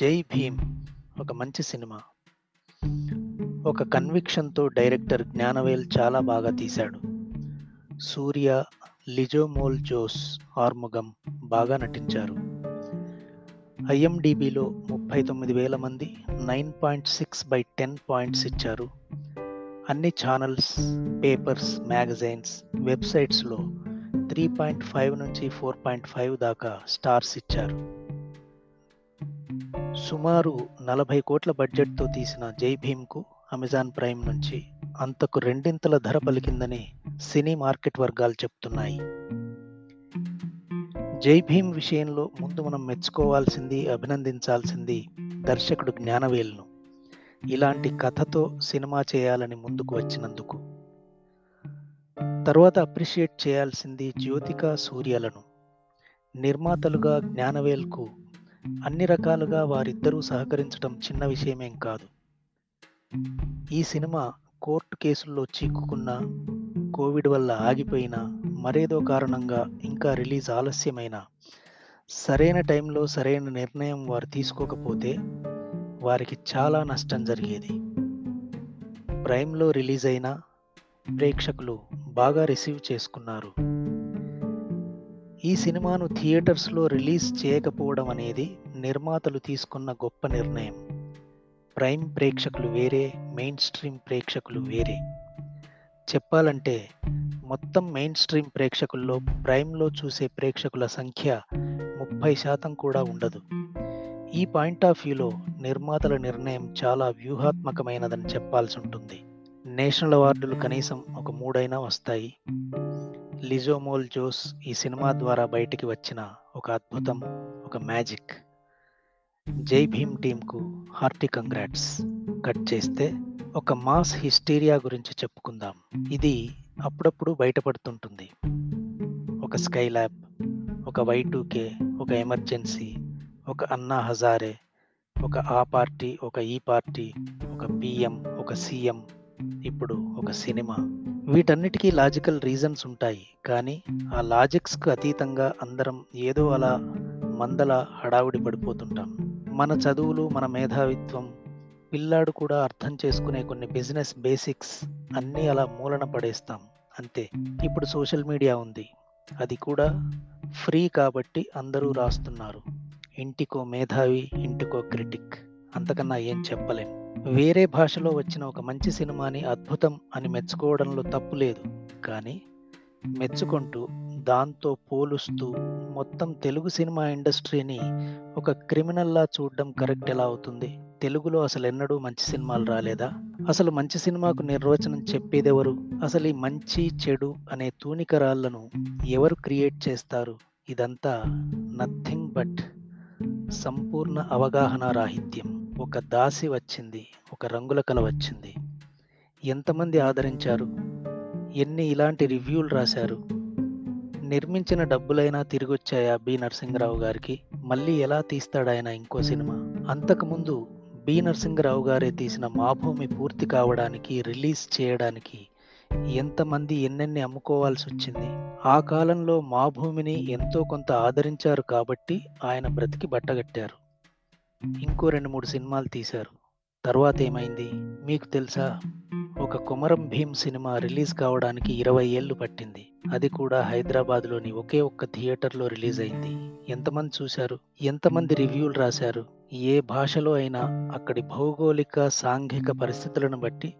జై భీమ్ ఒక మంచి సినిమా. ఒక కన్విక్షన్తో డైరెక్టర్ జ్ఞానవేల్ చాలా బాగా తీశాడు. సూర్య లిజోమోల్ జోస్ ఆర్ముగం బాగా నటించారు. ఐఎండిబిలో ముప్పై తొమ్మిది వేల మంది nine point six by ten points ఇచ్చారు. అన్ని ఛానల్స్ పేపర్స్ మ్యాగజైన్స్ వెబ్సైట్స్లో త్రీ పాయింట్ ఫైవ్ నుంచి ఫోర్ పాయింట్ ఫైవ్ దాకా స్టార్స్ ఇచ్చారు. సుమారు నలభై కోట్ల బడ్జెట్తో తీసిన జై భీమ్కు అమెజాన్ ప్రైమ్ నుంచి అంతకు రెండింతల ధర పలికిందని సినీ మార్కెట్ వర్గాలు చెప్తున్నాయి. జై భీమ్ విషయంలో ముందు మనం మెచ్చుకోవాల్సింది అభినందించాల్సింది దర్శకుడు జ్ఞానవేల్ను. ఇలాంటి కథతో సినిమా చేయాలని ముందుకు వచ్చినందుకు. తర్వాత అప్రిషియేట్ చేయాల్సింది జ్యోతిక సూర్యలను. నిర్మాతలుగా జ్ఞానవేల్కు అన్ని రకాలుగా వారిద్దరూ సహకరించడం చిన్న విషయమేం కాదు. ఈ సినిమా కోర్టు కేసుల్లో చిక్కుకున్న కోవిడ్ వల్ల ఆగిపోయిన మరేదో కారణంగా ఇంకా రిలీజ్ ఆలస్యమైన సరైన టైంలో సరైన నిర్ణయం వారు తీసుకోకపోతే వారికి చాలా నష్టం జరిగేది. ప్రైమ్లో రిలీజ్ అయిన ప్రేక్షకులు బాగా రిసీవ్ చేసుకున్నారు. ఈ సినిమాను థియేటర్స్లో రిలీజ్ చేయకపోవడం అనేది నిర్మాతలు తీసుకున్న గొప్ప నిర్ణయం. ప్రైమ్ ప్రేక్షకులు వేరే మెయిన్ స్ట్రీమ్ ప్రేక్షకులు వేరే. చెప్పాలంటే మొత్తం మెయిన్ స్ట్రీమ్ ప్రేక్షకుల్లో ప్రైమ్లో చూసే ప్రేక్షకుల సంఖ్య ముప్పై శాతం కూడా ఉండదు. ఈ పాయింట్ ఆఫ్ వ్యూలో నిర్మాతల నిర్ణయం చాలా వ్యూహాత్మకమైనదని చెప్పాల్సి ఉంటుంది. నేషనల్ అవార్డులు కనీసం ఒక మూడైనా వస్తాయి. లిజోమోల్ జోస్ ఈ సినిమా ద్వారా బయటికి వచ్చిన ఒక అద్భుతం ఒక మ్యాజిక్. జై భీమ్ టీంకు హార్టీ కంగ్రాట్స్. కట్ చేస్తే ఒక మాస్ హిస్టీరియా గురించి చెప్పుకుందాం. ఇది అప్పుడప్పుడు బయటపడుతుంటుంది. ఒక స్కై ల్యాబ్ ఒక వై కే ఒక ఎమర్జెన్సీ ఒక అన్నా హజారే ఒక ఆ పార్టీ ఒక ఈ పార్టీ ఒక పిఎం ఒక సీఎం ఇప్పుడు ఒక సినిమా. వీటన్నిటికీ లాజికల్ రీజన్స్ ఉంటాయి. కానీ ఆ లాజిక్స్కు అతీతంగా అందరం ఏదో అలా మందల హడావుడి పడిపోతుంటాం. మన చదువులు మన మేధావిత్వం పిల్లాడు కూడా అర్థం చేసుకునే కొన్ని బిజినెస్ బేసిక్స్ అన్నీ అలా మూలన పడేస్తాం. అంతే. ఇప్పుడు సోషల్ మీడియా ఉంది. అది కూడా ఫ్రీ కాబట్టి అందరూ రాస్తున్నారు. ఇంటికో మేధావి ఇంటికో క్రిటిక్ అంతకన్నా ఏం చెప్పలేం. వేరే భాషలో వచ్చిన ఒక మంచి సినిమాని అద్భుతం అని మెచ్చుకోవడంలో తప్పు లేదు. కానీ మెచ్చుకుంటూ దాంతో పోలుస్తూ మొత్తం తెలుగు సినిమా ఇండస్ట్రీని ఒక క్రిమినల్లా చూడడం కరెక్ట్ ఎలా అవుతుంది? తెలుగులో అసలు ఎన్నడూ మంచి సినిమాలు రాలేదా? అసలు మంచి సినిమాకు నిర్వచనం చెప్పేదెవరు? అసలు ఈ మంచి చెడు అనే తూనికరాళ్ళను ఎవరు క్రియేట్ చేస్తారు? ఇదంతా నథింగ్ బట్ సంపూర్ణ అవగాహన రాహిత్యం. ఒక దాసి వచ్చింది ఒక రంగుల కల వచ్చింది. ఎంతమంది ఆదరించారు? ఎన్ని ఇలాంటి రివ్యూలు రాశారు? నిర్మించిన డబ్బులైనా తిరిగొచ్చాయా బి నరసింహరావు గారికి? మళ్ళీ ఎలా తీస్తాడాయన ఇంకో సినిమా? అంతకుముందు బి నరసింహరావు గారే తీసిన మాభూమి పూర్తి కావడానికి రిలీజ్ చేయడానికి ఎంతమంది ఎన్నెన్ని అమ్ముకోవాల్సి వచ్చింది ఆ కాలంలో మా భూమిని ఎంతో కొంత ఆదరించారు కాబట్టి ఆయన బ్రతికి బట్టగట్టారు. ఇంకో రెండు మూడు సినిమాలు తీశారు. తర్వాత ఏమైంది? మీకు తెలుసా? ఒక కుమరం భీమ్ సినిమా రిలీజ్ కావడానికి ఇరవై ఏళ్ళు పట్టింది. అది కూడా హైదరాబాద్లోని ఒకే ఒక్క థియేటర్లో రిలీజ్ అయింది. ఎంతమంది చూశారు? ఎంతమంది రివ్యూలు రాశారు? ఏ భాషలో అయినా అక్కడి భౌగోళిక సాంఘిక పరిస్థితులను బట్టి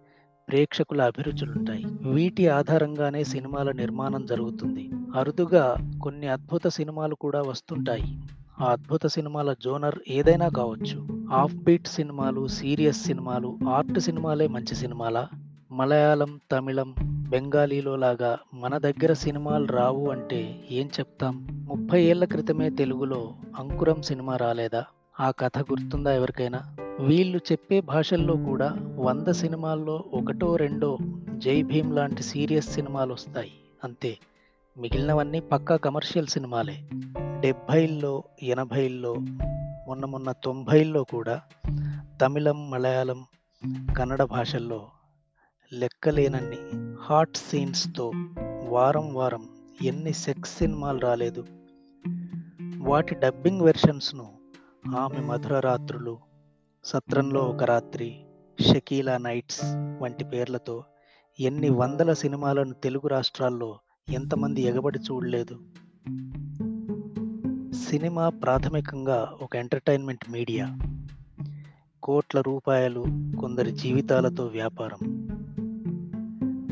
ప్రేక్షకుల అభిరుచులుంటాయి. వీటి ఆధారంగానే సినిమాల నిర్మాణం జరుగుతుంది. అరుదుగా కొన్ని అద్భుత సినిమాలు కూడా వస్తుంటాయి. ఆ అద్భుత సినిమాల జోనర్ ఏదైనా కావచ్చు. ఆఫ్ బీట్ సినిమాలు సీరియస్ సినిమాలు ఆర్ట్ సినిమాలే మంచి సినిమాలా? మలయాళం తమిళం బెంగాలీలో లాగా మన దగ్గర సినిమాలు రావు అంటే ఏం చెప్తాం? ముప్పై ఏళ్ళ క్రితమే తెలుగులో అంకురం సినిమా రాలేదా? ఆ కథ గుర్తుందా ఎవరికైనా? వీళ్ళు చెప్పే భాషల్లో కూడా వంద సినిమాల్లో ఒకటో రెండో జై భీమ్ లాంటి సీరియస్ సినిమాలు వస్తాయి. అంతే. మిగిలినవన్నీ పక్కా కమర్షియల్ సినిమాలే. డెబ్భైల్లో ఎనభైల్లో మొన్న మొన్న తొంభైల్లో కూడా తమిళం మలయాళం కన్నడ భాషల్లో లెక్కలేనన్ని హాట్ సీన్స్తో వారం వారం ఎన్ని సెక్స్ సినిమాలు రాలేదు. వాటి డబ్బింగ్ వెర్షన్స్ను ఆమె మధుర రాత్రులు సత్రంలో ఒక రాత్రి షకీలా నైట్స్ వంటి పేర్లతో ఎన్ని వందల సినిమాలను తెలుగు రాష్ట్రాల్లో ఎంతమంది ఎగబడి చూడలేదు. సినిమా ప్రాథమికంగా ఒక ఎంటర్టైన్మెంట్ మీడియా. కోట్ల రూపాయలు కొందరి జీవితాలతో వ్యాపారం.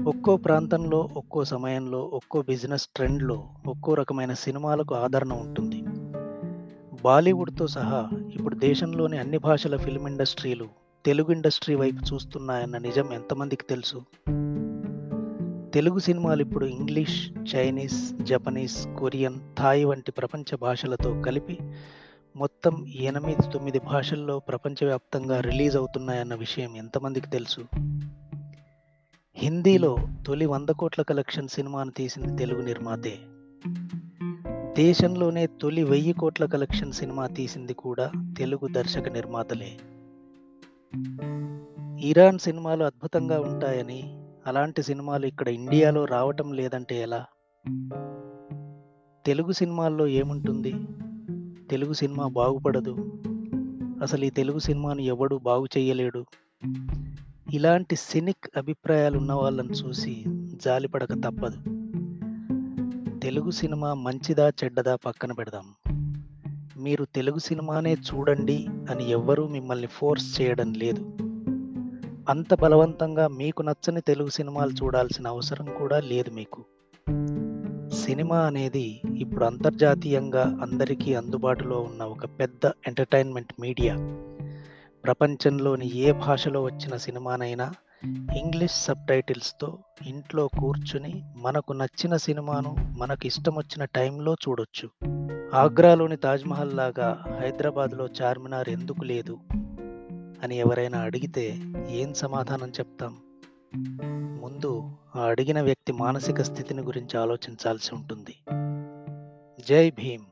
ఒక్కో ప్రాంతంలో ఒక్కో సమయంలో ఒక్కో బిజినెస్ ట్రెండ్లో ఒక్కో రకమైన సినిమాలకు ఆదరణ ఉంటుంది. బాలీవుడ్తో సహా ఇప్పుడు దేశంలోని అన్ని భాషల ఫిల్మ్ ఇండస్ట్రీలు తెలుగు ఇండస్ట్రీ వైపు చూస్తున్నాయన్న నిజం ఎంతమందికి తెలుసు? తెలుగు సినిమాలు ఇప్పుడు English Chinese Japanese Korean Thai వంటి ప్రపంచ భాషలతో కలిపి మొత్తం ఎనిమిది తొమ్మిది భాషల్లో ప్రపంచవ్యాప్తంగా రిలీజ్ అవుతున్నాయన్న విషయం ఎంతమందికి తెలుసు? హిందీలో తొలి వంద కోట్ల కలెక్షన్ సినిమాను తీసింది తెలుగు నిర్మాతే. దేశంలోనే తొలి వెయ్యి కోట్ల కలెక్షన్ సినిమా తీసింది కూడా తెలుగు దర్శక నిర్మాతలే. ఇరాన్ సినిమాలు అద్భుతంగా ఉంటాయని అలాంటి సినిమాలు ఇక్కడ ఇండియాలో రావటం లేదంటే ఎలా? తెలుగు సినిమాల్లో ఏముంటుంది? తెలుగు సినిమా బాగుపడదు. అసలు ఈ తెలుగు సినిమాను ఎవడు బాగు చేయలేడు. ఇలాంటి సినిక్ అభిప్రాయాలు ఉన్న వాళ్ళని చూసి జాలిపడక తప్పదు. తెలుగు సినిమా మంచిదా చెడ్డదా పక్కన పెడదాం. మీరు తెలుగు సినిమానే చూడండి అని ఎవ్వరూ మిమ్మల్ని ఫోర్స్ చేయడం లేదు. అంత బలవంతంగా మీకు నచ్చని తెలుగు సినిమాలు చూడాల్సిన అవసరం కూడా లేదు మీకు. సినిమా అనేది ఇప్పుడు అంతర్జాతీయంగా అందరికీ అందుబాటులో ఉన్న ఒక పెద్ద ఎంటర్టైన్మెంట్ మీడియా. ప్రపంచంలోని ఏ భాషలో వచ్చిన సినిమానైనా ఇంగ్లీష్ సబ్ టైటిల్స్తో ఇంట్లో కూర్చుని మనకు నచ్చిన సినిమాను మనకు ఇష్టం వచ్చిన టైంలో చూడొచ్చు. ఆగ్రాలోని తాజ్మహల్ లాగా హైదరాబాద్లో చార్మినార్ ఎందుకు లేదు? అని ఎవరైనా అడిగితే ఏం సమాధానం చెప్తాం? ముందు ఆ అడిగిన వ్యక్తి మానసిక స్థితిని గురించి ఆలోచించాల్సి ఉంటుంది. జై భీమ్.